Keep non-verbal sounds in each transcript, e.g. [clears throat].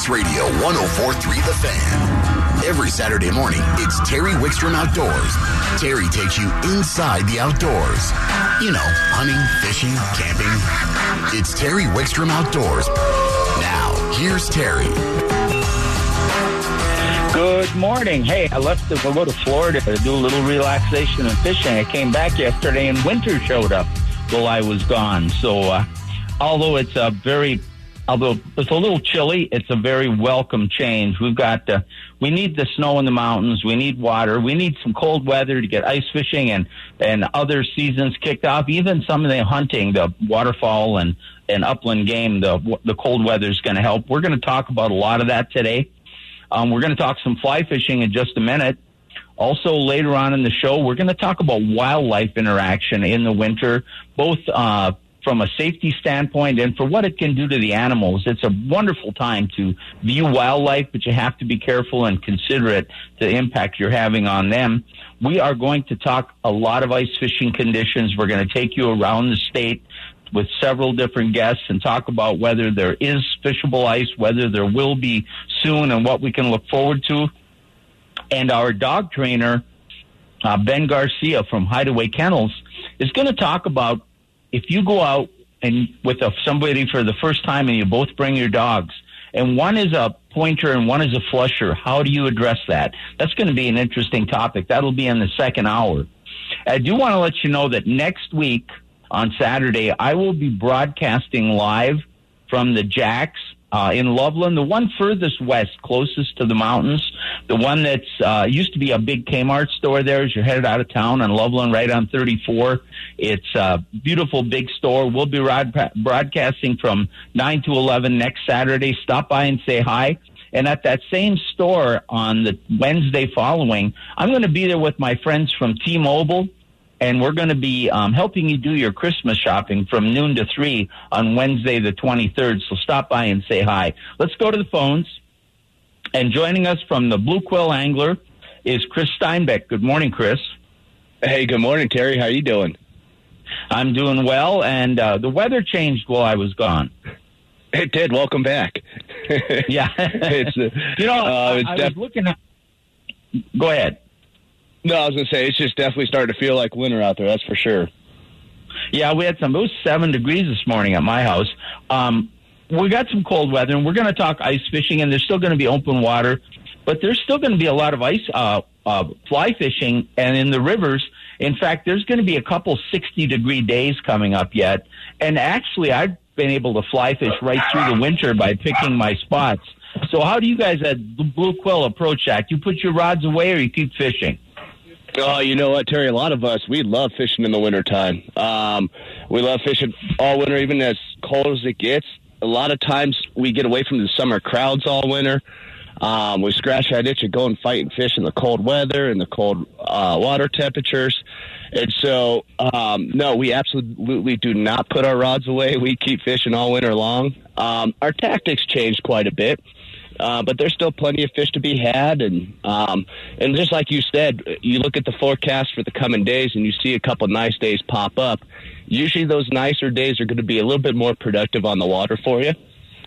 Sports Radio 1043 The Fan. Every Saturday morning, it's Terry Wickstrom Outdoors. Terry takes you inside the outdoors. You know, hunting, fishing, camping. It's Terry Wickstrom Outdoors. Now, here's Terry. Good morning. Hey, I left to go to Florida to do a little relaxation and fishing. I came back yesterday and winter showed up while I was gone. So, uh, although it's a very, although it's a little chilly, it's a very welcome change. We've got, uh, we need the snow in the mountains. We need water. We need some cold weather to get ice fishing and, and other seasons kicked off. Even some of the hunting, the waterfowl and, and upland game, the, the cold weather is going to help. We're going to talk about a lot of that today. Um, we're going to talk some fly fishing in just a minute. Also, later on in the show, we're going to talk about wildlife interaction in the winter, both uh, from a safety standpoint and for what it can do to the animals. It's a wonderful time to view wildlife, but you have to be careful and considerate the impact you're having on them. We are going to talk a lot of ice fishing conditions. We're going to take you around the state with several different guests and talk about whether there is fishable ice, whether there will be soon, and what we can look forward to. And our dog trainer, uh, Ben Garcia from Hideaway Kennels, is going to talk about if you go out and with a, somebody for the first time and you both bring your dogs, and one is a pointer and one is a flusher, how do you address that? That's going to be an interesting topic. That'll be in the second hour. I do want to let you know that next week on Saturday, I will be broadcasting live from the Jax uh, in Loveland, the one furthest west, closest to the mountains, the one that's uh, used to be a big Kmart store there as you're headed out of town on Loveland, right on 34. It's a beautiful big store. We'll be rod- broadcasting from 9 to 11 next Saturday. Stop by and say hi. And at that same store on the Wednesday following, I'm going to be there with my friends from T-Mobile and we're going to be um, helping you do your Christmas shopping from noon to 3 on Wednesday, the 23rd. So stop by and say hi. Let's go to the phones. And joining us from the Blue Quill Angler is Chris Steinbeck. Good morning, Chris. Hey, good morning, Terry. How are you doing? I'm doing well, and uh, the weather changed while I was gone. It did. Welcome back. yeah, [laughs] it's [laughs] uh, you know uh, it's I, I def- was looking at. Go ahead. No, I was to say it's just definitely starting to feel like winter out there. That's for sure. Yeah, we had some. It was seven degrees this morning at my house. Um, we got some cold weather, and we're going to talk ice fishing. And there's still going to be open water, but there's still going to be a lot of ice uh, uh, fly fishing, and in the rivers. In fact, there's going to be a couple 60 degree days coming up yet. And actually, I've been able to fly fish right through the winter by picking my spots. So, how do you guys at Blue Quill approach that? You put your rods away, or you keep fishing? Oh, you know what, Terry? A lot of us we love fishing in the wintertime. Um, we love fishing all winter, even as cold as it gets. A lot of times we get away from the summer crowds all winter. Um, we scratch that itch and go and fight and fish in the cold weather and the cold uh, water temperatures. And so, um, no, we absolutely do not put our rods away. We keep fishing all winter long. Um, our tactics changed quite a bit. Uh, but there's still plenty of fish to be had, and um, and just like you said, you look at the forecast for the coming days, and you see a couple nice days pop up. Usually, those nicer days are going to be a little bit more productive on the water for you.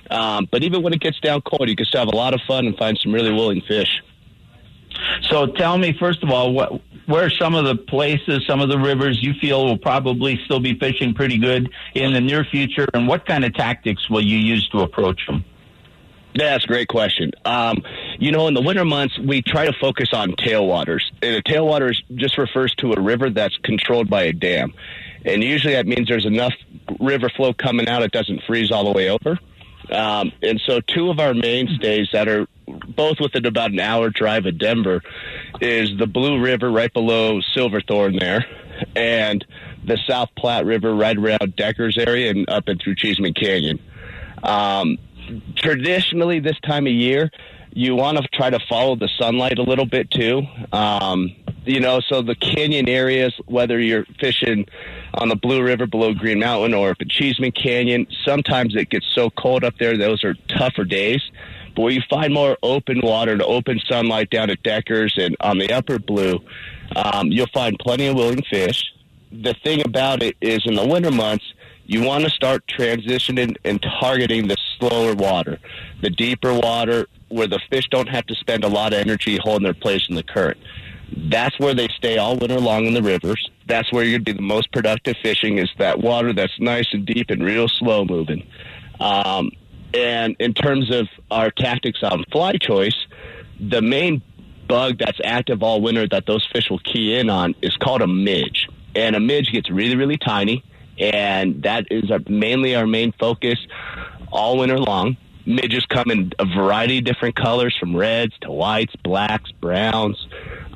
Um, but even when it gets down cold, you can still have a lot of fun and find some really willing fish. So, tell me first of all, what where some of the places, some of the rivers you feel will probably still be fishing pretty good in the near future, and what kind of tactics will you use to approach them? That's a great question. Um, you know, in the winter months, we try to focus on tailwaters. And a tailwater just refers to a river that's controlled by a dam. And usually that means there's enough river flow coming out, it doesn't freeze all the way over. Um, and so, two of our mainstays that are both within about an hour drive of Denver is the Blue River right below Silverthorne there, and the South Platte River right around Deckers area and up and through Cheeseman Canyon. Um, traditionally this time of year, you want to try to follow the sunlight a little bit too. Um, you know, so the canyon areas, whether you're fishing on the Blue River below Green Mountain or at Cheeseman Canyon, sometimes it gets so cold up there, those are tougher days. But where you find more open water and open sunlight down at Deckers and on the upper Blue, um, you'll find plenty of willing fish. The thing about it is in the winter months, you want to start transitioning and targeting the slower water, the deeper water where the fish don't have to spend a lot of energy holding their place in the current. That's where they stay all winter long in the rivers. That's where you'd be the most productive fishing is that water that's nice and deep and real slow moving. Um, and in terms of our tactics on fly choice, the main bug that's active all winter that those fish will key in on is called a midge. And a midge gets really, really tiny and that is our, mainly our main focus all winter long. Midges come in a variety of different colors, from reds to whites, blacks, browns.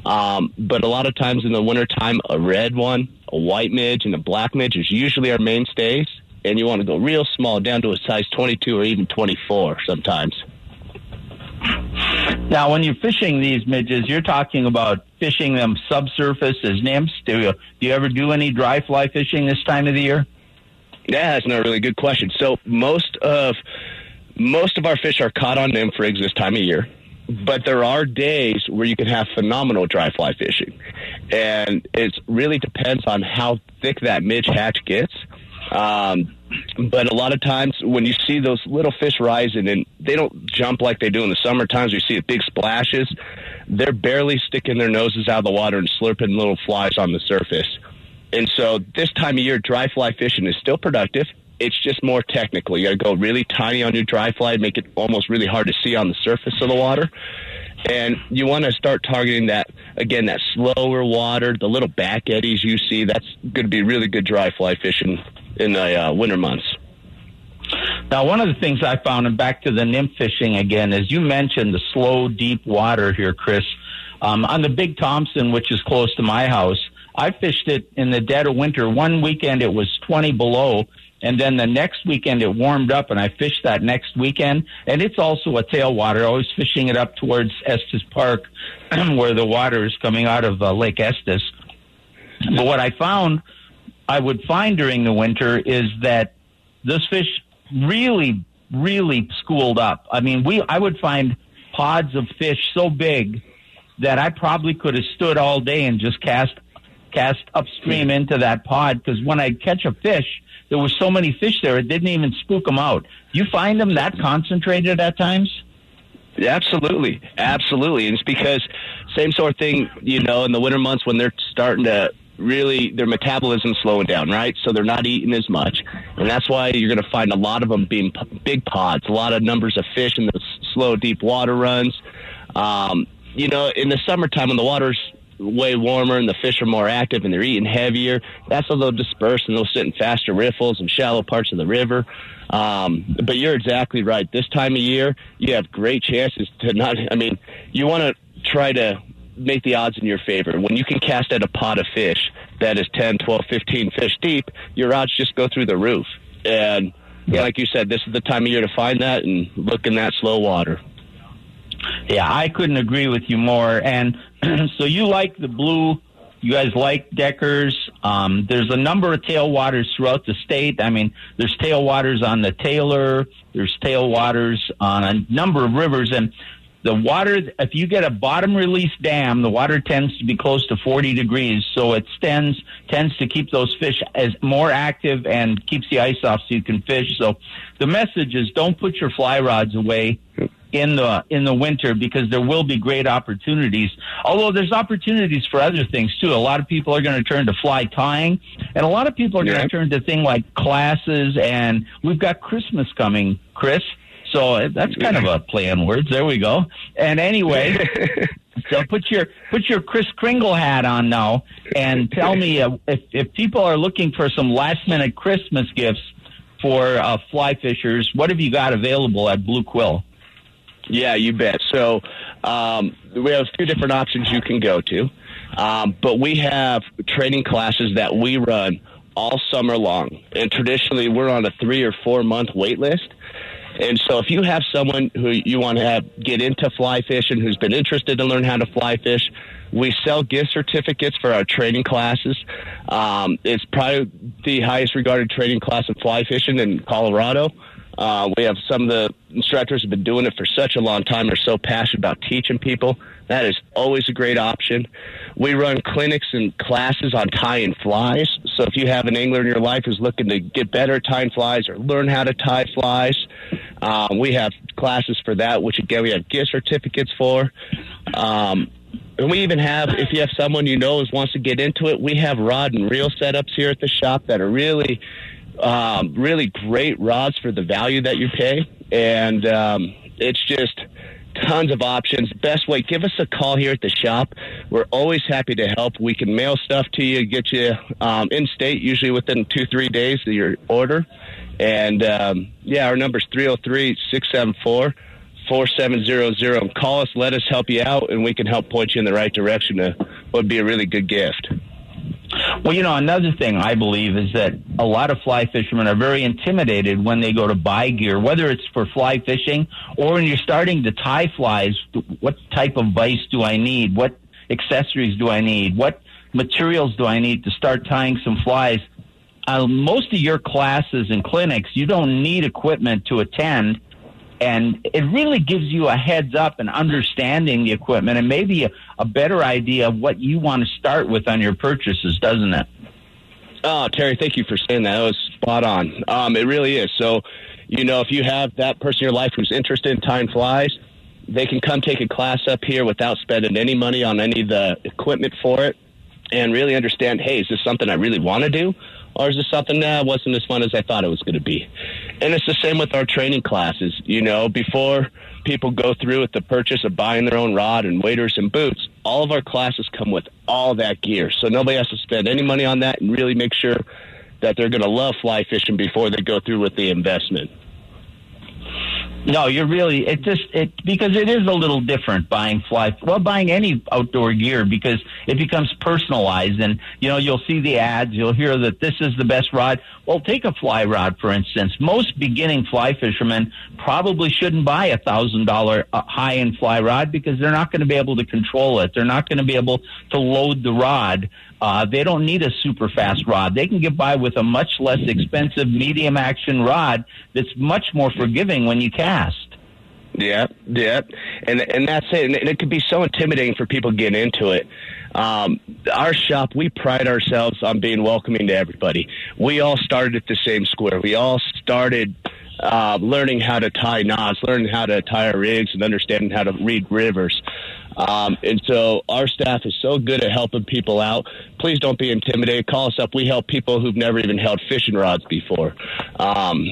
Um, but a lot of times in the wintertime, a red one, a white midge, and a black midge is usually our mainstays. And you want to go real small, down to a size 22 or even 24 sometimes. Now, when you're fishing these midges, you're talking about fishing them subsurface as nymphs. Do you, do you ever do any dry fly fishing this time of the year? Yeah, that's not a really good question. So most of most of our fish are caught on nymph rigs this time of year, but there are days where you can have phenomenal dry fly fishing, and it really depends on how thick that midge hatch gets. Um, but a lot of times when you see those little fish rising and they don't jump like they do in the summer times, you see big splashes. They're barely sticking their noses out of the water and slurping little flies on the surface. And so this time of year, dry fly fishing is still productive. It's just more technical. You got to go really tiny on your dry fly, and make it almost really hard to see on the surface of the water. And you want to start targeting that again, that slower water, the little back eddies you see. That's going to be really good dry fly fishing in the uh, winter months. Now, one of the things I found, and back to the nymph fishing again, is you mentioned the slow, deep water here, Chris. Um, on the Big Thompson, which is close to my house, I fished it in the dead of winter. One weekend it was 20 below, and then the next weekend it warmed up, and I fished that next weekend. And it's also a tailwater. I was fishing it up towards Estes Park, [clears throat] where the water is coming out of uh, Lake Estes. But what I found I would find during the winter is that this fish really, really schooled up. I mean, we I would find pods of fish so big that I probably could have stood all day and just cast cast upstream into that pod because when I'd catch a fish, there was so many fish there it didn't even spook them out. You find them that concentrated at times? Absolutely, absolutely, and it's because same sort of thing. You know, in the winter months when they're starting to really their metabolism slowing down, right? So they're not eating as much, and that's why you're going to find a lot of them being p- big pods, a lot of numbers of fish in the slow, deep water runs. Um, you know, in the summertime when the water's way warmer and the fish are more active and they're eating heavier, that's when they'll disperse and they'll sit in faster riffles and shallow parts of the river. Um, but you're exactly right. This time of year, you have great chances to not. I mean, you want to try to make the odds in your favor. When you can cast at a pot of fish that is 10, 12, 15 fish deep, your odds just go through the roof. And yeah. like you said, this is the time of year to find that and look in that slow water. Yeah, I couldn't agree with you more. And [clears throat] so you like the blue. You guys like Deckers. Um, there's a number of tailwaters throughout the state. I mean, there's tailwaters on the Taylor. There's tailwaters on a number of rivers. And the water, if you get a bottom release dam, the water tends to be close to 40 degrees. So it tends, tends to keep those fish as more active and keeps the ice off so you can fish. So the message is don't put your fly rods away in the in the winter because there will be great opportunities. Although there's opportunities for other things too. A lot of people are going to turn to fly tying, and a lot of people are yeah. going to turn to things like classes. And we've got Christmas coming, Chris. So that's kind of a play on words. There we go. And anyway, [laughs] so put your put your Kris Kringle hat on now, and tell me uh, if if people are looking for some last minute Christmas gifts for uh, fly fishers, what have you got available at Blue Quill? Yeah, you bet. So um, we have a few different options you can go to, um, but we have training classes that we run all summer long, and traditionally we're on a three or four month wait list. And so, if you have someone who you want to have get into fly fishing, who's been interested to learn how to fly fish, we sell gift certificates for our training classes. Um, it's probably the highest regarded training class in fly fishing in Colorado. Uh, we have some of the instructors have been doing it for such a long time. They're so passionate about teaching people. That is always a great option. We run clinics and classes on tying flies. So if you have an angler in your life who's looking to get better at tying flies or learn how to tie flies, um, we have classes for that, which again we have gift certificates for. Um, and we even have, if you have someone you know who wants to get into it, we have rod and reel setups here at the shop that are really, um, really great rods for the value that you pay. And um, it's just tons of options. Best way, give us a call here at the shop. We're always happy to help. We can mail stuff to you, get you um, in state, usually within two, three days of your order. And um, yeah, our number is 303 674 4700. Call us, let us help you out, and we can help point you in the right direction to what would be a really good gift. Well, you know, another thing I believe is that a lot of fly fishermen are very intimidated when they go to buy gear, whether it's for fly fishing or when you're starting to tie flies. What type of vise do I need? What accessories do I need? What materials do I need to start tying some flies? Uh, most of your classes and clinics, you don't need equipment to attend and it really gives you a heads up and understanding the equipment and maybe a, a better idea of what you want to start with on your purchases, doesn't it? Oh, Terry, thank you for saying that. That was spot on. Um, it really is. So, you know, if you have that person in your life who's interested in tying flies, they can come take a class up here without spending any money on any of the equipment for it and really understand hey, is this something I really want to do? Or is this something that wasn't as fun as I thought it was going to be? And it's the same with our training classes. You know, before people go through with the purchase of buying their own rod and waders and boots, all of our classes come with all that gear. So nobody has to spend any money on that and really make sure that they're going to love fly fishing before they go through with the investment. No, you're really it just it because it is a little different buying fly well buying any outdoor gear because it becomes personalized and you know you'll see the ads you'll hear that this is the best rod. Well, take a fly rod for instance. Most beginning fly fishermen probably shouldn't buy a thousand dollar uh, high end fly rod because they're not going to be able to control it. They're not going to be able to load the rod uh, they don't need a super fast rod. They can get by with a much less expensive medium action rod that's much more forgiving when you cast. Yeah, yeah, and and that's it. And it could be so intimidating for people getting into it. Um, our shop, we pride ourselves on being welcoming to everybody. We all started at the same square. We all started uh, learning how to tie knots, learning how to tie our rigs, and understanding how to read rivers. Um, and so our staff is so good at helping people out. Please don't be intimidated. Call us up. We help people who've never even held fishing rods before. Um,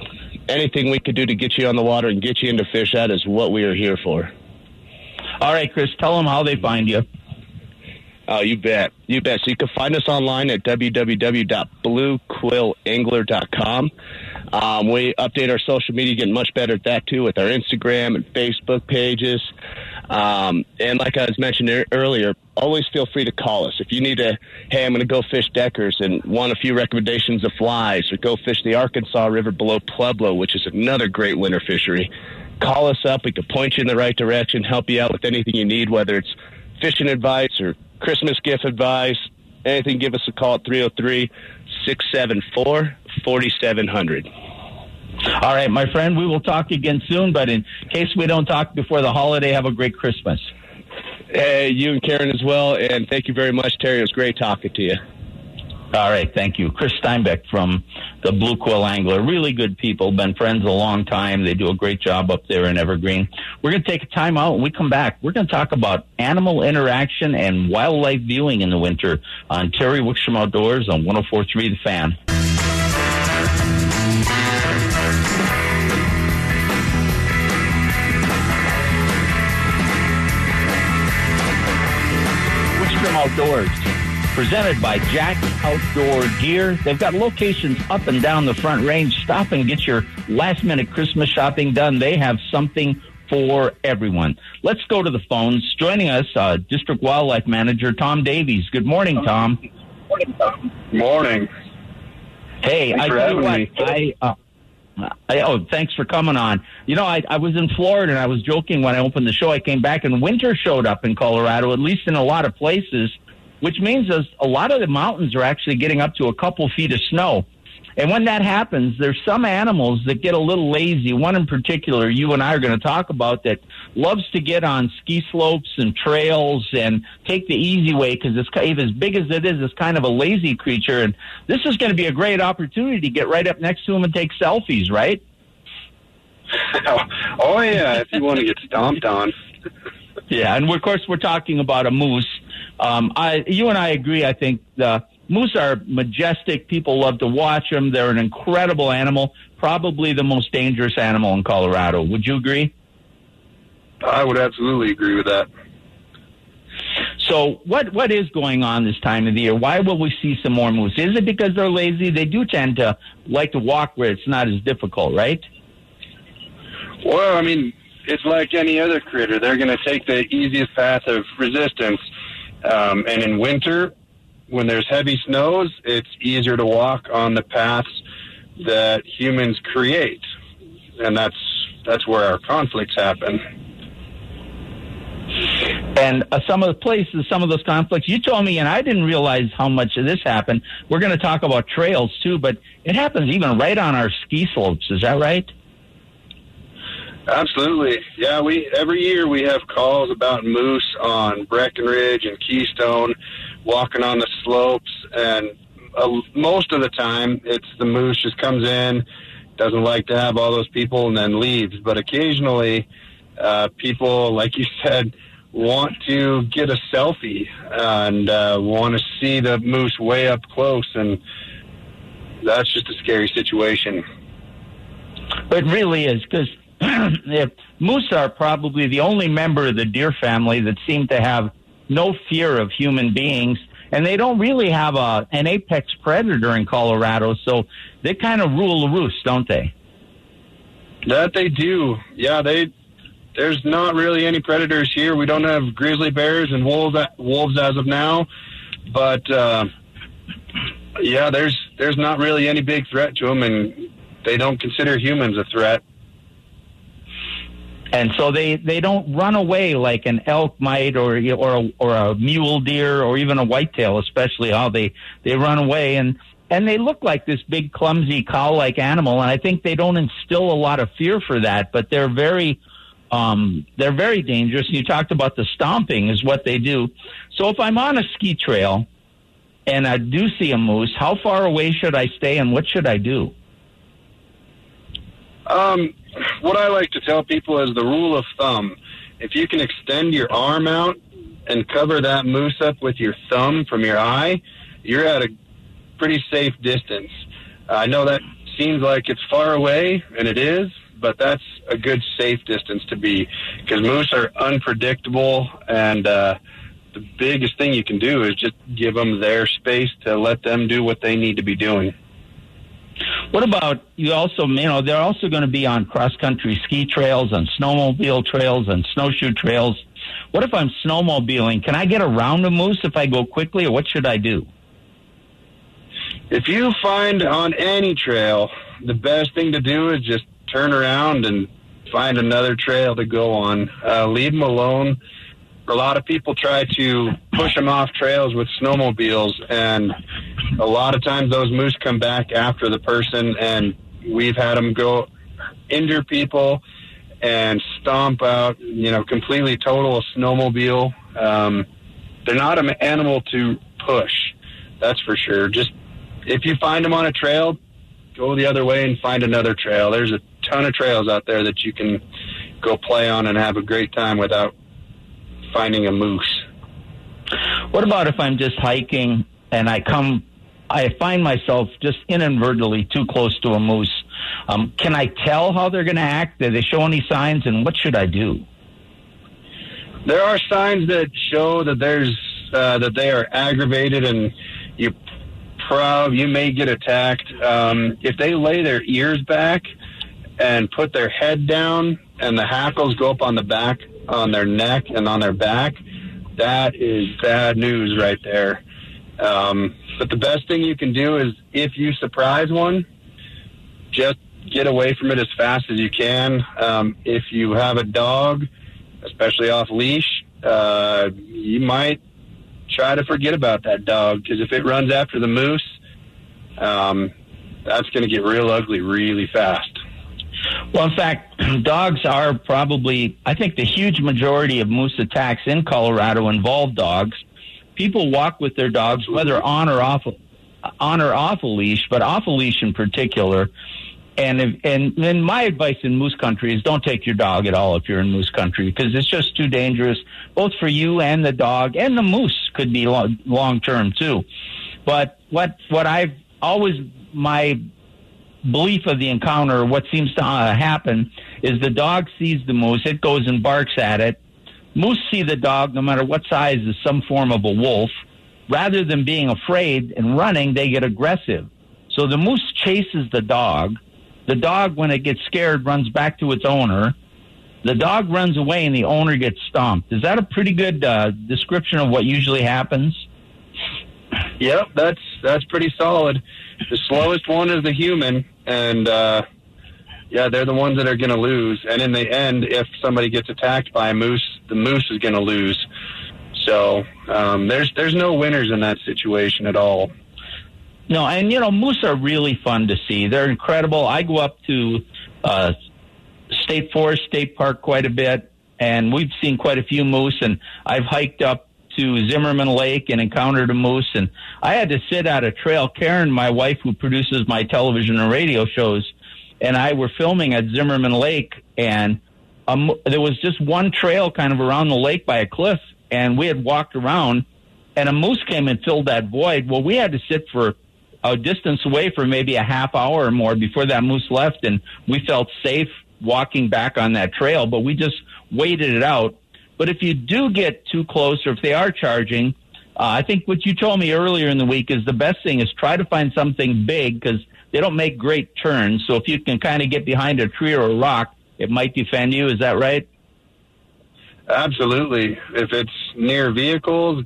anything we could do to get you on the water and get you into fish, that is what we are here for. All right, Chris, tell them how they find you. Oh, you bet. You bet. So you can find us online at www.bluequillangler.com. Um, we update our social media, getting much better at that too with our Instagram and Facebook pages. Um, and like I was mentioning earlier, always feel free to call us. If you need to, hey, I'm going to go fish Deckers and want a few recommendations of flies, or go fish the Arkansas River below Pueblo, which is another great winter fishery, call us up. We can point you in the right direction, help you out with anything you need, whether it's fishing advice or Christmas gift advice, anything, give us a call at 303 674 4700. All right, my friend, we will talk again soon, but in case we don't talk before the holiday, have a great Christmas. Hey, you and Karen as well, and thank you very much, Terry. It was great talking to you. All right, thank you. Chris Steinbeck from the Blue Quill Angler. Really good people, been friends a long time. They do a great job up there in Evergreen. We're going to take a time out. When we come back, we're going to talk about animal interaction and wildlife viewing in the winter on Terry Wickstrom Outdoors on 1043 The Fan. Outdoors. Presented by Jack Outdoor Gear. They've got locations up and down the front range. Stop and get your last minute Christmas shopping done. They have something for everyone. Let's go to the phones. Joining us, uh, District Wildlife Manager Tom Davies. Good morning, Tom. Morning. Hey, Thanks I for tell you what, me. I, uh, I, oh, thanks for coming on. You know, I, I was in Florida and I was joking when I opened the show. I came back and winter showed up in Colorado, at least in a lot of places, which means there's a lot of the mountains are actually getting up to a couple feet of snow. And when that happens, there's some animals that get a little lazy. One in particular, you and I are going to talk about that loves to get on ski slopes and trails and take the easy way because it's as big as it is, it's kind of a lazy creature. And this is going to be a great opportunity to get right up next to him and take selfies, right? [laughs] oh yeah, if you want to get stomped on. [laughs] yeah, and of course we're talking about a moose. Um, I, you and I agree. I think the moose are majestic. People love to watch them. They're an incredible animal. Probably the most dangerous animal in Colorado. Would you agree? I would absolutely agree with that. So what what is going on this time of the year? Why will we see some more moose? Is it because they're lazy? They do tend to like to walk where it's not as difficult, right? Well, I mean, it's like any other critter. They're going to take the easiest path of resistance. Um, and in winter, when there's heavy snows, it's easier to walk on the paths that humans create, and that's that's where our conflicts happen. And uh, some of the places, some of those conflicts, you told me, and I didn't realize how much of this happened. We're going to talk about trails too, but it happens even right on our ski slopes. Is that right? Absolutely. Yeah, we every year we have calls about moose on Breckenridge and Keystone walking on the slopes and uh, most of the time it's the moose just comes in doesn't like to have all those people and then leaves but occasionally uh, people like you [laughs] said want to get a selfie and uh, want to see the moose way up close and that's just a scary situation it really is because [clears throat] moose are probably the only member of the deer family that seem to have no fear of human beings, and they don't really have a an apex predator in Colorado, so they kind of rule the roost, don't they? That they do. Yeah, they. There's not really any predators here. We don't have grizzly bears and wolves wolves as of now, but uh, yeah, there's there's not really any big threat to them, and they don't consider humans a threat and so they they don't run away like an elk might or or a, or a mule deer or even a whitetail especially how they they run away and and they look like this big clumsy cow like animal. And i think they don't instill a lot of fear for that but they're very um they're very dangerous. You talked about the stomping is what they do. So if i'm on a ski trail and i do see a moose how far away should i stay and what should i do? Um what I like to tell people is the rule of thumb. If you can extend your arm out and cover that moose up with your thumb from your eye, you're at a pretty safe distance. I know that seems like it's far away, and it is, but that's a good safe distance to be because moose are unpredictable, and uh, the biggest thing you can do is just give them their space to let them do what they need to be doing. What about you? Also, you know, they're also going to be on cross country ski trails, on snowmobile trails, and snowshoe trails. What if I'm snowmobiling? Can I get around a moose if I go quickly, or what should I do? If you find on any trail, the best thing to do is just turn around and find another trail to go on. Uh, leave them alone a lot of people try to push them off trails with snowmobiles, and a lot of times those moose come back after the person, and we've had them go injure people and stomp out, you know, completely total a snowmobile. Um, they're not an animal to push, that's for sure. Just if you find them on a trail, go the other way and find another trail. There's a ton of trails out there that you can go play on and have a great time without finding a moose. What about if I'm just hiking and I come, I find myself just inadvertently too close to a moose? Um, can I tell how they're going to act? Do they show any signs, and what should I do? There are signs that show that there's uh, that they are aggravated, and you prob you may get attacked. Um, if they lay their ears back and put their head down, and the hackles go up on the back on their neck and on their back, that is bad news right there. Um, but the best thing you can do is if you surprise one, just get away from it as fast as you can. Um, if you have a dog, especially off leash, uh, you might try to forget about that dog because if it runs after the moose, um, that's going to get real ugly really fast. Well, in fact, dogs are probably, I think the huge majority of moose attacks in Colorado involve dogs. People walk with their dogs, whether on or off, on or off a leash, but off a leash in particular. And if, and then my advice in moose country is don't take your dog at all if you're in moose country because it's just too dangerous, both for you and the dog, and the moose could be long term too. But what what I've always my belief of the encounter, what seems to uh, happen is the dog sees the moose, it goes and barks at it. Moose see the dog, no matter what size, is some form of a wolf. Rather than being afraid and running, they get aggressive. So the moose chases the dog. The dog, when it gets scared, runs back to its owner. The dog runs away and the owner gets stomped. Is that a pretty good uh, description of what usually happens? Yep, that's that's pretty solid. The slowest one is the human, and uh, yeah, they're the ones that are going to lose. And in the end, if somebody gets attacked by a moose, the moose is going to lose. So um, there's there's no winners in that situation at all. No, and you know moose are really fun to see. They're incredible. I go up to uh, State Forest State Park quite a bit, and we've seen quite a few moose. And I've hiked up to Zimmerman Lake and encountered a moose. And I had to sit at a trail. Karen, my wife, who produces my television and radio shows, and I were filming at Zimmerman Lake, and um, there was just one trail kind of around the lake by a cliff, and we had walked around, and a moose came and filled that void. Well, we had to sit for a distance away for maybe a half hour or more before that moose left, and we felt safe walking back on that trail, but we just waited it out but if you do get too close or if they are charging, uh, I think what you told me earlier in the week is the best thing is try to find something big because they don't make great turns. So if you can kind of get behind a tree or a rock, it might defend you. Is that right? Absolutely. If it's near vehicles,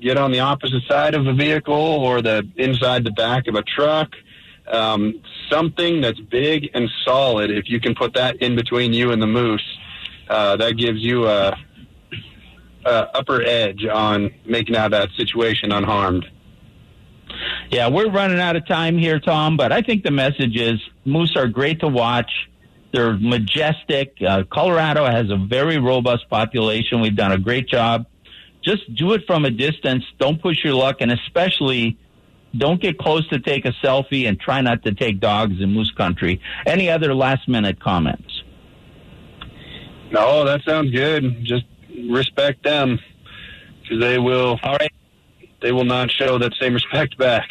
get on the opposite side of a vehicle or the inside the back of a truck. Um, something that's big and solid. If you can put that in between you and the moose, uh, that gives you a uh, upper edge on making out that situation unharmed. Yeah, we're running out of time here, Tom, but I think the message is moose are great to watch. They're majestic. Uh, Colorado has a very robust population. We've done a great job. Just do it from a distance. Don't push your luck, and especially don't get close to take a selfie and try not to take dogs in moose country. Any other last minute comments? No, that sounds good. Just respect them because they will. All right. They will not show that same respect back.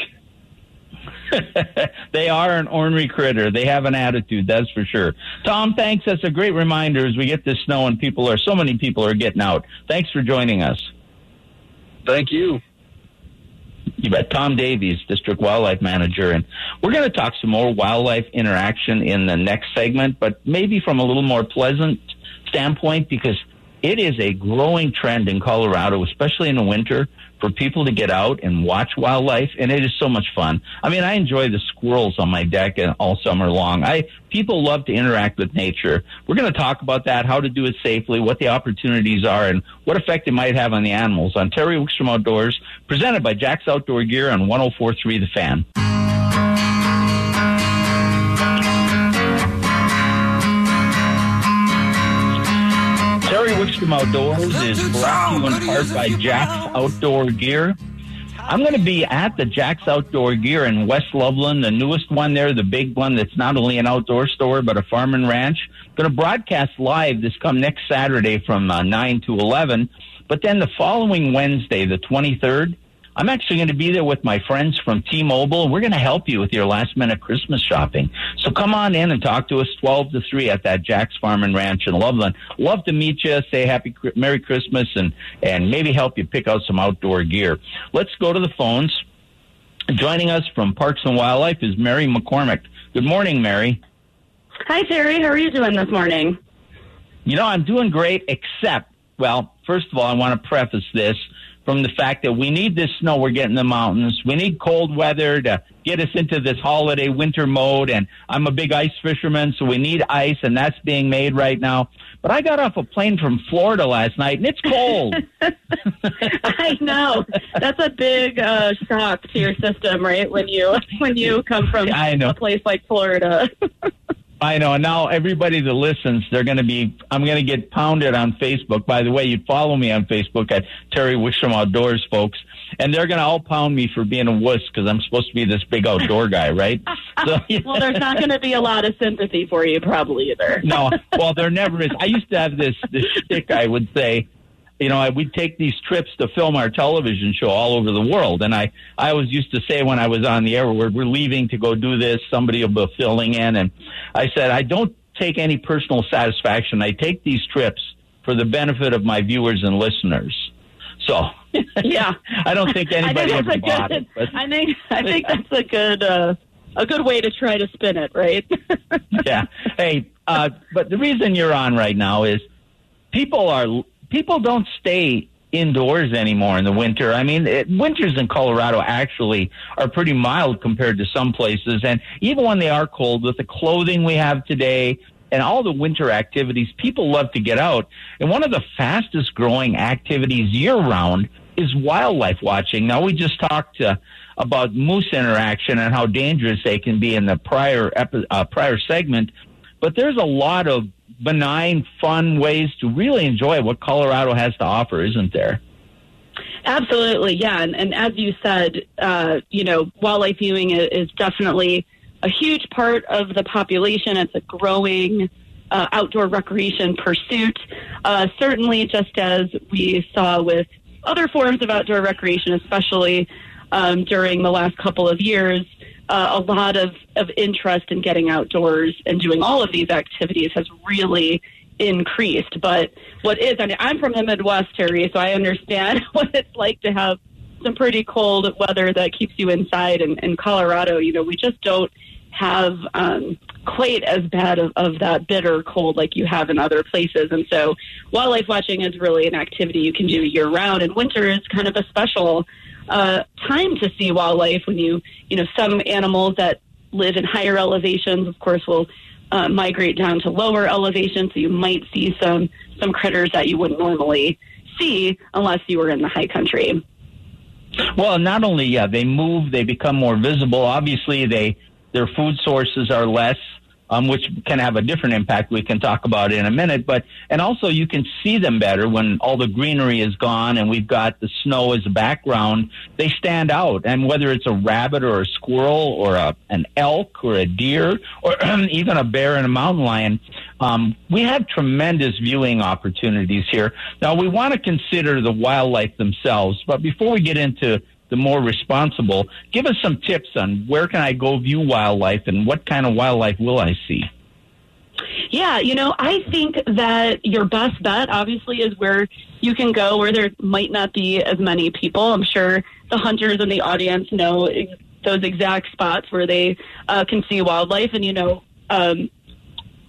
[laughs] they are an ornery critter. They have an attitude, that's for sure. Tom, thanks. That's a great reminder as we get this snow and people are so many people are getting out. Thanks for joining us. Thank you. You bet. Tom Davies, District Wildlife Manager. And we're going to talk some more wildlife interaction in the next segment, but maybe from a little more pleasant standpoint because it is a growing trend in Colorado, especially in the winter, for people to get out and watch wildlife, and it is so much fun. I mean, I enjoy the squirrels on my deck uh, all summer long. I people love to interact with nature. We're going to talk about that, how to do it safely, what the opportunities are, and what effect it might have on the animals. On Terry Wickstrom Outdoors, presented by Jax Outdoor Gear on 104.3 The Fan. Outdoors is brought to you in part by Jax Outdoor Gear. I'm going to be at the Jax Outdoor Gear in West Loveland, the newest one there, the big one that's not only an outdoor store but a farm and ranch. Going to broadcast live this come next Saturday from uh, 9 to 11. But then the following Wednesday, the 23rd, I'm actually going to be there with my friends from T-Mobile. We're going to help you with your last minute Christmas shopping. So come on in and talk to us 12 to 3 at that Jax Farm and Ranch in Loveland. Love to meet you, say happy Merry Christmas and and maybe help you pick out some outdoor gear. Let's go to the phones. Joining us from Parks and Wildlife is Mary McCormick. Good morning, Mary. Hi, Terry. How are you doing this morning? You know, I'm doing great, except, well, first of all, I want to preface this from the fact that we need this snow we're getting in the mountains. We need cold weather to get us into this holiday winter mode. And I'm a big ice fisherman, so we need ice, and that's being made right now. But I got off a plane from Florida last night, and it's cold. [laughs] I know that's a big uh, shock to your system, right? When you when you come from I know. a place like Florida. [laughs] I know. And now everybody that listens, they're going to be, I'm going to get pounded on Facebook. By the way, you follow me on Facebook at Terry Wickstrom Outdoors, folks. And they're going to all pound me for being a wuss because I'm supposed to be this big outdoor guy, right? [laughs] So, well, there's not going to be a lot of sympathy for you, probably either. no, [laughs] well, there never is. I used to have this, this shtick, I would say, you know, we'd take these trips to film our television show all over the world. And I, I always used to say when I was on the air, we're, we're leaving to go do this, somebody will be filling in. And I said, I don't take any personal satisfaction. I take these trips for the benefit of my viewers and listeners. So, [laughs] yeah, I don't think [laughs] anybody I ever think that's bought a it. good. But I think I think that's a good uh, a good way to try to spin it, right? [laughs] yeah. Hey, uh, but the reason you're on right now is people are people don't stay indoors anymore in the winter. I mean, it, winters in Colorado actually are pretty mild compared to some places, and even when they are cold, with the clothing we have today and all the winter activities, people love to get out. And one of the fastest growing activities year round is wildlife watching. Now we just talked uh, about moose interaction and how dangerous they can be in the prior epi- uh, prior segment, but there's a lot of benign, fun ways to really enjoy what Colorado has to offer, isn't there? Absolutely, yeah. And, and as you said, uh, you know, wildlife viewing is, definitely a huge part of the population. It's a growing uh, outdoor recreation pursuit. Uh, certainly, just as we saw with other forms of outdoor recreation, especially um, during the last couple of years, uh, a lot of, of interest in getting outdoors and doing all of these activities has really increased. But what is, I mean, I'm from the Midwest, Terry, so I understand [laughs] what it's like to have some pretty cold weather that keeps you inside. And in Colorado, you know, we just don't have um, quite as bad of, of that bitter cold like you have in other places. And so wildlife watching is really an activity you can do year round. And winter is kind of a special uh, time to see wildlife when you, you know, some animals that live in higher elevations, of course, will uh, migrate down to lower elevations. So you might see some, some critters that you wouldn't normally see unless you were in the high country. Well, not only yeah, they move, they become more visible. Obviously, they their food sources are less, um, which can have a different impact. We can talk about in a minute. But and also you can see them better when all the greenery is gone and we've got the snow as a background. They stand out, and whether it's a rabbit or a squirrel or a, an elk or a deer or [clears throat] even a bear and a mountain lion, um, we have tremendous viewing opportunities here. Now we want to consider the wildlife themselves, but before we get into the more responsible. Give us some tips on where can I go view wildlife and what kind of wildlife will I see? Yeah, you know, I think that your best bet obviously is where you can go where there might not be as many people. I'm sure the hunters in the audience know those exact spots where they uh, can see wildlife, and you know, um,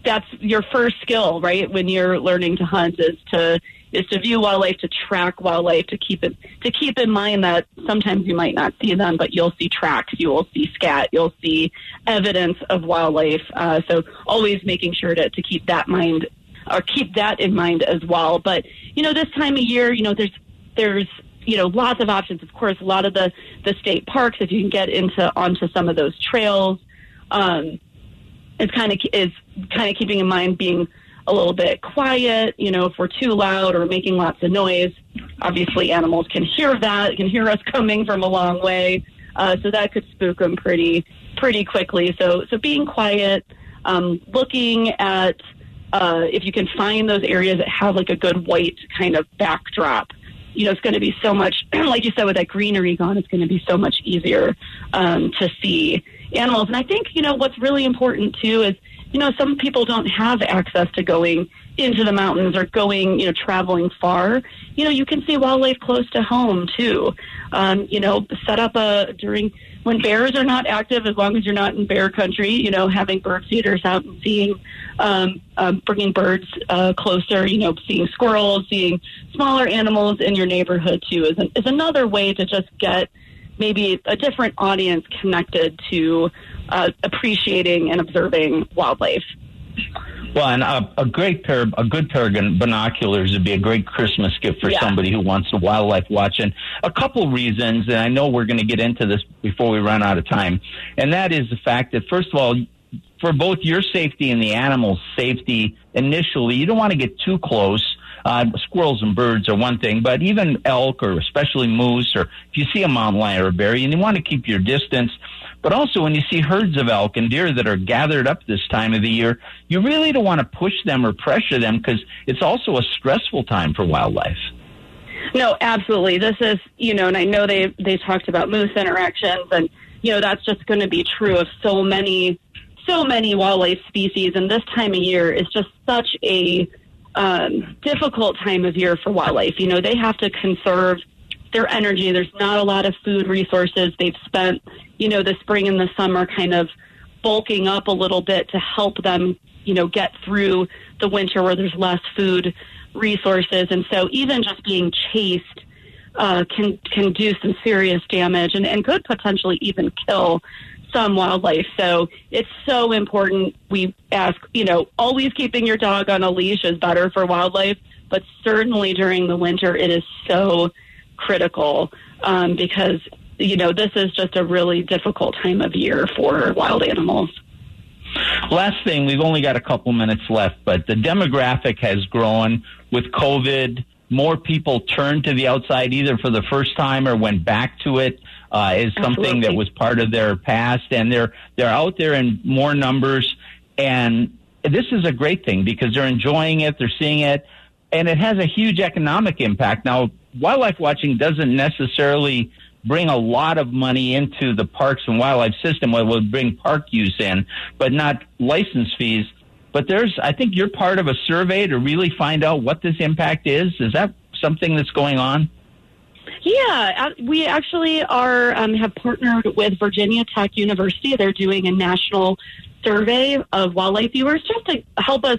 that's your first skill, right? When you're learning to hunt, is to is to view wildlife, to track wildlife, to keep it to keep in mind that sometimes you might not see them, but you'll see tracks, you will see scat, you'll see evidence of wildlife. Uh, so always making sure to, to keep that mind or keep that in mind as well. But you know, this time of year, you know, there's there's you know lots of options. Of course, a lot of the the state parks, if you can get into onto some of those trails. Um, is kind of is kind of keeping in mind being a little bit quiet. You know, if we're too loud or making lots of noise, obviously animals can hear that, can hear us [laughs] coming from a long way. Uh, so that could spook them pretty pretty quickly. So so being quiet, um, looking at uh, if you can find those areas that have like a good white kind of backdrop. You know, it's going to be so much, [clears throat] like you said, with that greenery gone, it's going to be so much easier um, to see animals. And I think, you know, what's really important too is, you know, some people don't have access to going into the mountains or going, you know, traveling far. You know, you can see wildlife close to home too. Um, you know, set up a during when bears are not active, as long as you're not in bear country, you know, having bird feeders out and seeing, um, um, bringing birds uh, closer, you know, seeing squirrels, seeing smaller animals in your neighborhood too is, an, is another way to just get maybe a different audience connected to uh, appreciating and observing wildlife. Well, and a, a great pair, a good pair of binoculars would be a great Christmas gift for Yeah. somebody who wants to wildlife watch. And a couple reasons, and I know we're going to get into this before we run out of time, and that is the fact that first of all, for both your safety and the animal's safety, initially, you don't want to get too close. Uh, squirrels and birds are one thing, but even elk or especially moose, or if you see a mountain lion or a bear, and you want to keep your distance. But also, when you see herds of elk and deer that are gathered up this time of the year, you really don't want to push them or pressure them because it's also a stressful time for wildlife. No, absolutely. This is, you know, and I know they they talked about moose interactions, and you know that's just going to be true of so many, so many wildlife species. And this time of year is just such a um, difficult time of year for wildlife. You know, they have to conserve their energy. There's not a lot of food resources. They've spent, you know, the spring and the summer kind of bulking up a little bit to help them, you know, get through the winter where there's less food resources. And so even just being chased uh, can can do some serious damage and, and could potentially even kill some wildlife. So it's so important. We ask, you know, always keeping your dog on a leash is better for wildlife, but certainly during the winter, it is so critical um, because, you know, this is just a really difficult time of year for wild animals. Last thing, we've only got a couple minutes left, but the demographic has grown with COVID. More people turned to the outside either for the first time or went back to it uh, something Absolutely. that was part of their past, and they're they're out there in more numbers. And this is a great thing because they're enjoying it, they're seeing it, and it has a huge economic impact. Now, wildlife watching doesn't necessarily bring a lot of money into the parks and wildlife system. It would bring park use in, but not license fees. But there's, I think you're part of a survey to really find out what this impact is. Is that something that's going on? Yeah, uh, we actually are um, have partnered with Virginia Tech University. They're doing a national survey of wildlife viewers just to help us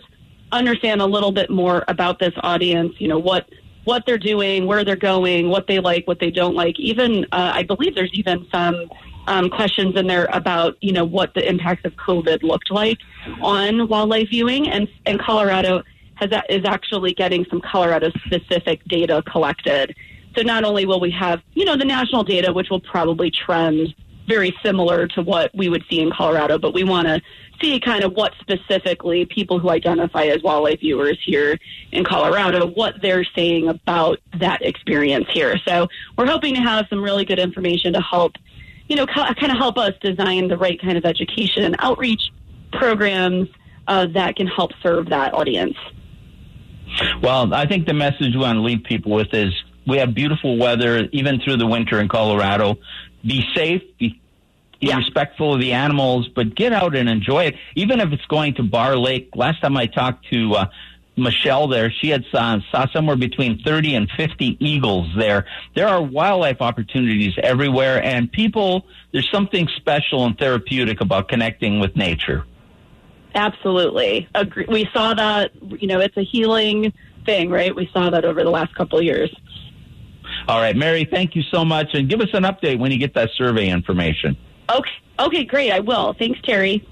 understand a little bit more about this audience. You know what what they're doing, where they're going, what they like, what they don't like. Even uh, I believe there's even some um, questions in there about you know what the impacts of COVID looked like on wildlife viewing, and and Colorado has is actually getting some Colorado specific data collected. So not only will we have, you know, the national data, which will probably trend very similar to what we would see in Colorado, but we want to see kind of what specifically people who identify as wildlife viewers here in Colorado, what they're saying about that experience here. So we're hoping to have some really good information to help, you know, kind of help us design the right kind of education and outreach programs uh, that can help serve that audience. Well, I think the message we want to leave people with is we have beautiful weather even through the winter in Colorado. Be safe, be, Yeah. respectful of the animals, but get out and enjoy it. Even if it's going to Barr Lake. Last time I talked to uh, Michelle there, she had saw, saw somewhere between 30 and 50 eagles there. There are wildlife opportunities everywhere, and people, there's something special and therapeutic about connecting with nature. Absolutely. Agree. We saw that, you know, it's a healing thing, right? We saw that over the last couple of years. All right, Mary, thank you so much, and give us an update when you get that survey information. Okay. Okay, great. I will. Thanks, Terry.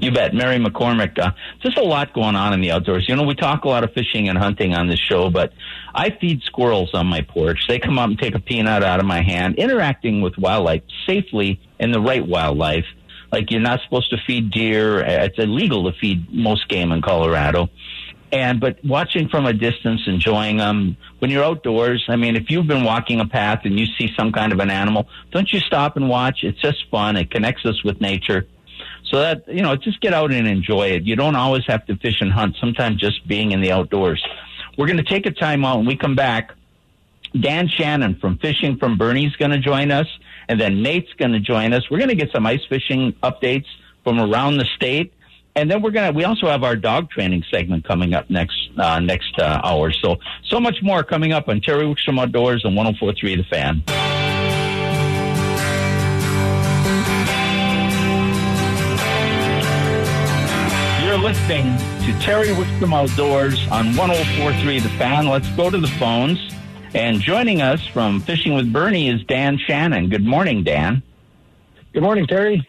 You bet. Mary McCormick. Uh, just a lot going on in the outdoors. You know, we talk a lot of fishing and hunting on this show, but I feed squirrels on my porch. They come up and take a peanut out of my hand, interacting with wildlife safely and the right wildlife. Like you're not supposed to feed deer. It's illegal to feed most game in Colorado. And, but watching from a distance, enjoying them. When you're outdoors, I mean, if you've been walking a path and you see some kind of an animal, don't you stop and watch? It's just fun. It connects us with nature. So that, you know, just get out and enjoy it. You don't always have to fish and hunt. Sometimes just being in the outdoors. We're going to take a time out when we come back. Dan Shannon from Fishing from Bernie's going to join us. and then Nate's going to join us. We're going to get some ice fishing updates from around the state. And then we're gonna. We also have our dog training segment coming up next uh, next uh, hour. So so much more coming up on Terry Wickstrom Outdoors and 104.3 The Fan. You're listening to Terry Wickstrom Outdoors on 104.3 The Fan. Let's go to the phones. And joining us from Fishing with Bernie is Dan Shannon. Good morning, Dan. Good morning, Terry.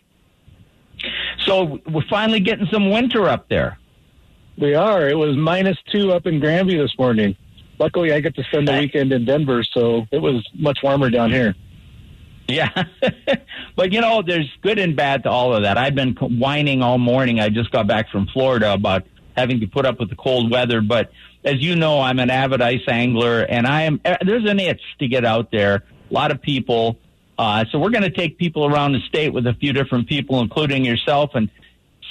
So we're finally getting some winter up there. We are. It was minus two up in Granby this morning. Luckily, I get to spend the weekend in Denver, so it was much warmer down here. Yeah. [laughs] but, you know, there's good and bad to all of that. I've been whining all morning. I just got back from Florida about having to put up with the cold weather. But as you know, I'm an avid ice angler, and I am. Eh, there's an itch to get out there. A lot of people uh, so we're going to take people around the state with a few different people, including yourself. And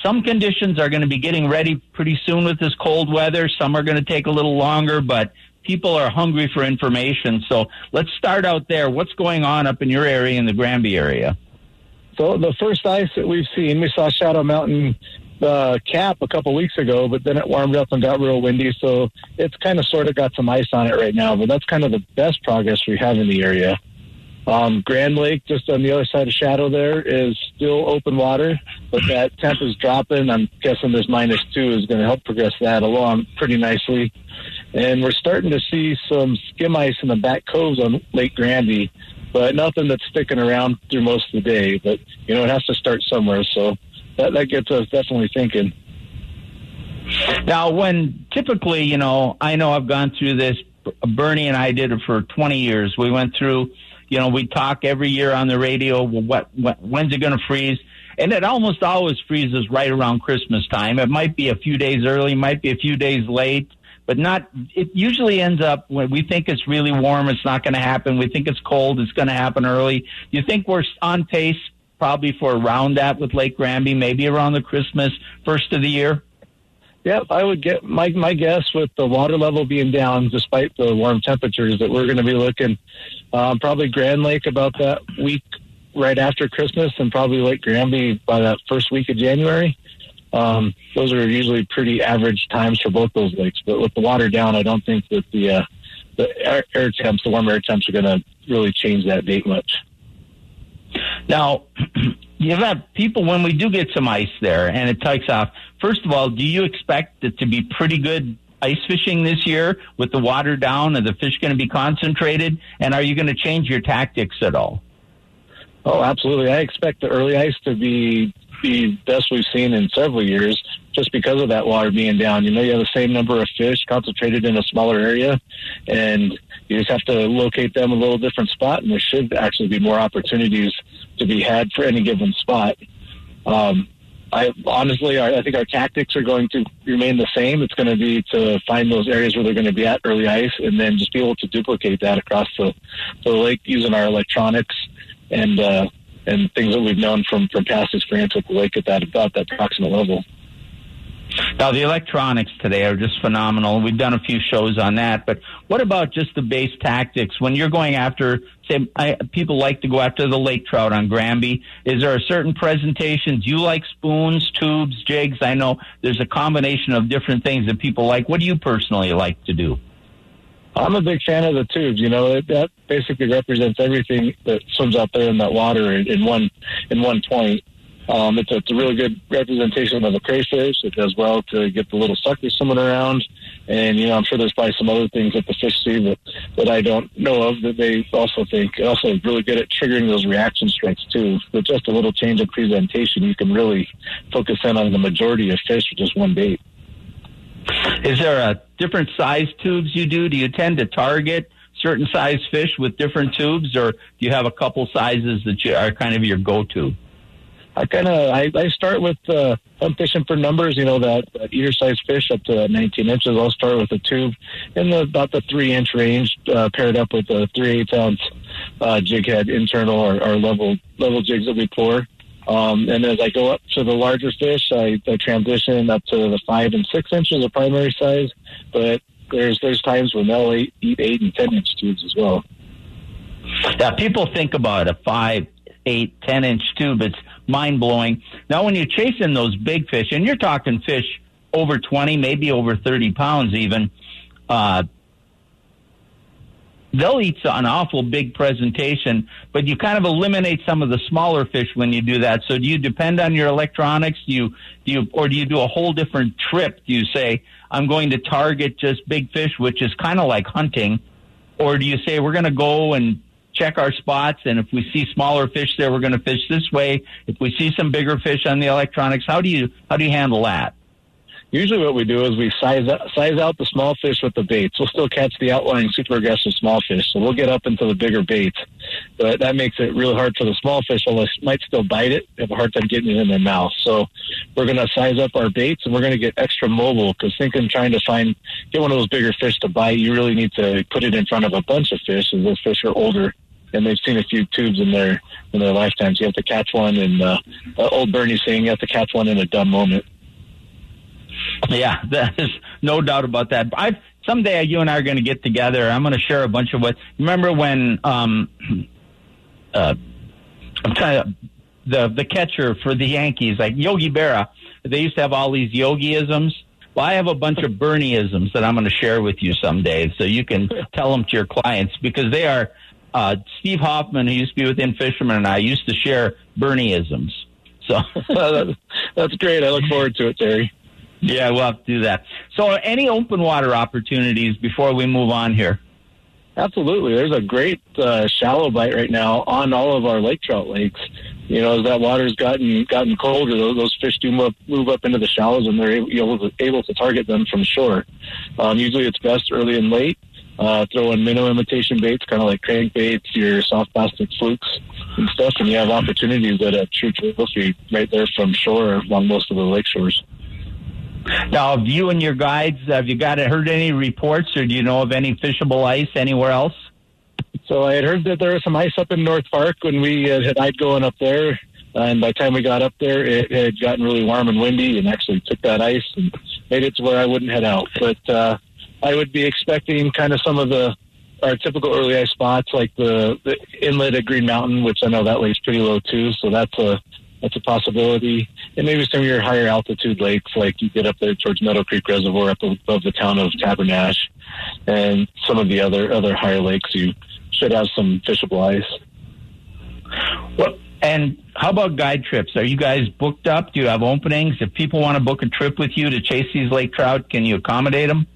some conditions are going to be getting ready pretty soon with this cold weather. Some are going to take a little longer, but people are hungry for information. So let's start out there. What's going on up in your area in the Granby area? So the first ice that we've seen, we saw Shadow Mountain uh, cap a couple weeks ago, but then it warmed up and got real windy. So it's kind of sort of got some ice on it right now, but that's kind of the best progress we have in the area. Um, Grand Lake, just on the other side of Shadow, there is still open water, but that temp is dropping. I'm guessing this minus two is going to help progress that along pretty nicely. And we're starting to see some skim ice in the back coves on Lake Granby, but nothing that's sticking around through most of the day. But, you know, it has to start somewhere. So that, that gets us definitely thinking. Now, when typically, you know, I know I've gone through this. Bernie and I did it for 20 years. We went through you know, we talk every year on the radio. What, what when's it going to freeze? And it almost always freezes right around Christmas time. It might be a few days early, might be a few days late, but not. It usually ends up when we think it's really warm. It's not going to happen. We think it's cold. It's going to happen early. You think we're on pace probably for around that with Lake Granby, maybe around the Christmas first of the year. Yep, I would get my my guess with the water level being down, despite the warm temperatures, that we're going to be looking um, probably Grand Lake about that week right after Christmas, and probably Lake Granby by that first week of January. Um, those are usually pretty average times for both those lakes. But with the water down, I don't think that the uh, the air, air temps, the warm air temps, are going to really change that date much. Now, [clears throat] you have people when we do get some ice there and it takes off. First of all, do you expect it to be pretty good ice fishing this year with the water down? Are the fish going to be concentrated? And are you going to change your tactics at all? Oh, absolutely. I expect the early ice to be the best we've seen in several years just because of that water being down. You know, you have the same number of fish concentrated in a smaller area, and you just have to locate them a little different spot, and there should actually be more opportunities to be had for any given spot. Um, I honestly, I, I think our tactics are going to remain the same. It's going to be to find those areas where they're going to be at early ice, and then just be able to duplicate that across the, the lake using our electronics and uh, and things that we've known from from past experience with the lake at that about that proximate level. Now, the electronics today are just phenomenal. We've done a few shows on that, but what about just the base tactics? When you're going after, say, I, people like to go after the lake trout on Granby. Is there a certain presentation? Do you like spoons, tubes, jigs? I know there's a combination of different things that people like. What do you personally like to do? I'm a big fan of the tubes. You know, that basically represents everything that swims out there in that water in, in one in one point. Um, it's, a, it's a really good representation of the crayfish. It does well to get the little suckers swimming around. And, you know, I'm sure there's probably some other things that the fish see that, that I don't know of that they also think. Also really good at triggering those reaction strikes, too. With just a little change of presentation, you can really focus in on the majority of fish with just one bait. Is there a different size tubes you do? Do you tend to target certain size fish with different tubes, or do you have a couple sizes that you are kind of your go-to? I kind of I, I start with uh, I'm fishing for numbers. You know that, that size fish up to 19 inches. I'll start with a tube in the about the three inch range, uh, paired up with a three eighths ounce uh, jig head internal or, or level level jigs that we pour. Um, and as I go up to the larger fish, I, I transition up to the five and six inches of primary size. But there's there's times when they'll eat, eat eight and ten inch tubes as well. Yeah, people think about a five eight, ten inch tube. It's mind blowing. Now, when you're chasing those big fish, and you're talking fish over 20, maybe over 30 pounds even, uh, they'll eat an awful big presentation, but you kind of eliminate some of the smaller fish when you do that. So do you depend on your electronics? Do you, do you, or do you do a whole different trip? Do you say, I'm going to target just big fish, which is kind of like hunting? Or do you say, we're going to go and check our spots, and if we see smaller fish there, we're going to fish this way. If we see some bigger fish on the electronics, how do you how do you handle that? Usually, what we do is we size out, size out the small fish with the baits. We'll still catch the outlying super aggressive small fish, so we'll get up into the bigger baits. But that makes it really hard for the small fish. Although they might still bite it, have a hard time getting it in their mouth. So we're going to size up our baits, and we're going to get extra mobile because thinking trying to find get one of those bigger fish to bite, you really need to put it in front of a bunch of fish, as those fish are older and they've seen a few tubes in their in their lifetimes. You have to catch one, and uh, uh, old Bernie saying you have to catch one in a dumb moment. Yeah, [laughs] there's no doubt about that. I someday you and I are going to get together. I'm going to share a bunch of what. Remember when um, [clears throat] uh, I'm trying to the the catcher for the Yankees, like Yogi Berra. They used to have all these yogiisms. Well, I have a bunch of Bernieisms that I'm going to share with you someday, so you can [laughs] tell them to your clients because they are. Uh, Steve Hoffman, who used to be with In-Fisherman, and I used to share Bernieisms. So [laughs] that's great. I look forward to it, Terry. Yeah, we'll have to do that. So, any open water opportunities before we move on here? Absolutely. There's a great uh, shallow bite right now on all of our lake trout lakes. You know, as that water's gotten gotten colder, those, those fish do move, move up into the shallows, and they're able, able, to, able to target them from shore. Um, usually, it's best early and late. Uh, throw in minnow imitation baits, kind of like crankbaits, your soft plastic flukes and stuff, and you have opportunities at a true trophy right there from shore along most of the lake shores. Now, have you and your guides, have you got heard any reports or do you know of any fishable ice anywhere else? So I had heard that there was some ice up in North Park when we had I'd going up there. And by the time we got up there, it had gotten really warm and windy and actually took that ice and made it to where I wouldn't head out. But uh, I would be expecting kind of some of the our typical early ice spots like the, the inlet at Green Mountain, which I know that lays pretty low too. So that's a that's a possibility. And maybe some of your higher altitude lakes, like you get up there towards Meadow Creek Reservoir up above the town of Tabernash, and some of the other other higher lakes, you should have some fishable ice. Well, and how about guide trips? Are you guys booked up? Do you have openings? If people want to book a trip with you to chase these lake trout, can you accommodate them?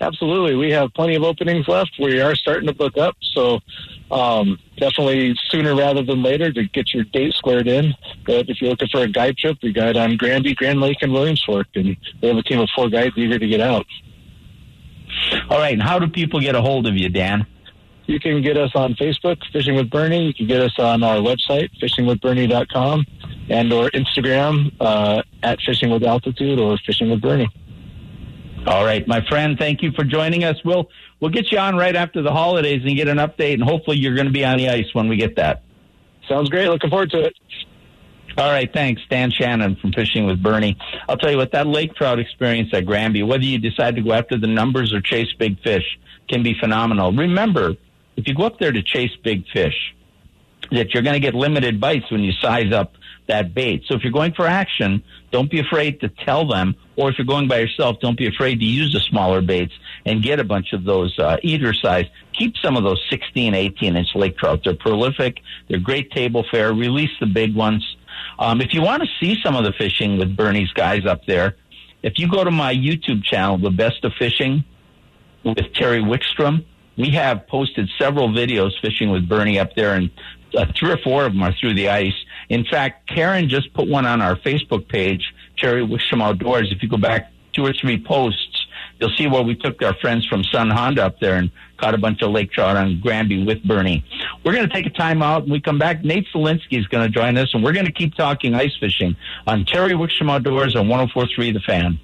Absolutely. We have plenty of openings left. We are starting to book up. So um, definitely sooner rather than later to get your date squared in. But if you're looking for a guide trip, we guide on Granby, Grand Lake, and Williams Fork. And we have a team of four guides eager to get out. All right. And how do people get a hold of you, Dan? You can get us on Facebook, Fishing with Bernie. You can get us on our website, fishingwithbernie.com, and or Instagram uh, at Fishing with Altitude or Fishing with Bernie. All right, my friend, thank you for joining us. We'll we'll get you on right after the holidays and get an update, and hopefully you're going to be on the ice when we get that. Sounds great. Looking forward to it. All right, thanks, Dan Shannon from Fishing with Bernie. I'll tell you what, that lake trout experience at Granby, whether you decide to go after the numbers or chase big fish, can be phenomenal. Remember, if you go up there to chase big fish, that you're going to get limited bites when you size up that bait. So if you're going for action, don't be afraid to tell them. Or if you're going by yourself, don't be afraid to use the smaller baits and get a bunch of those uh, eater size. Keep some of those 16, 18 inch lake trout. They're prolific. They're great table fare. Release the big ones. Um, if you want to see some of the fishing with Bernie's guys up there, if you go to my YouTube channel, The Best of Fishing with Terry Wickstrom, we have posted several videos fishing with Bernie up there, and uh, three or four of them are through the ice. In fact, Karen just put one on our Facebook page, Terry Wickstrom Outdoors. If you go back two or three posts, you'll see where we took our friends from Sun Honda up there and caught a bunch of lake trout on Granby with Bernie. We're going to take a time out. When we come back, Nate Zelinsky is going to join us, and we're going to keep talking ice fishing on Terry Wickstrom Outdoors on 104.3 The Fan.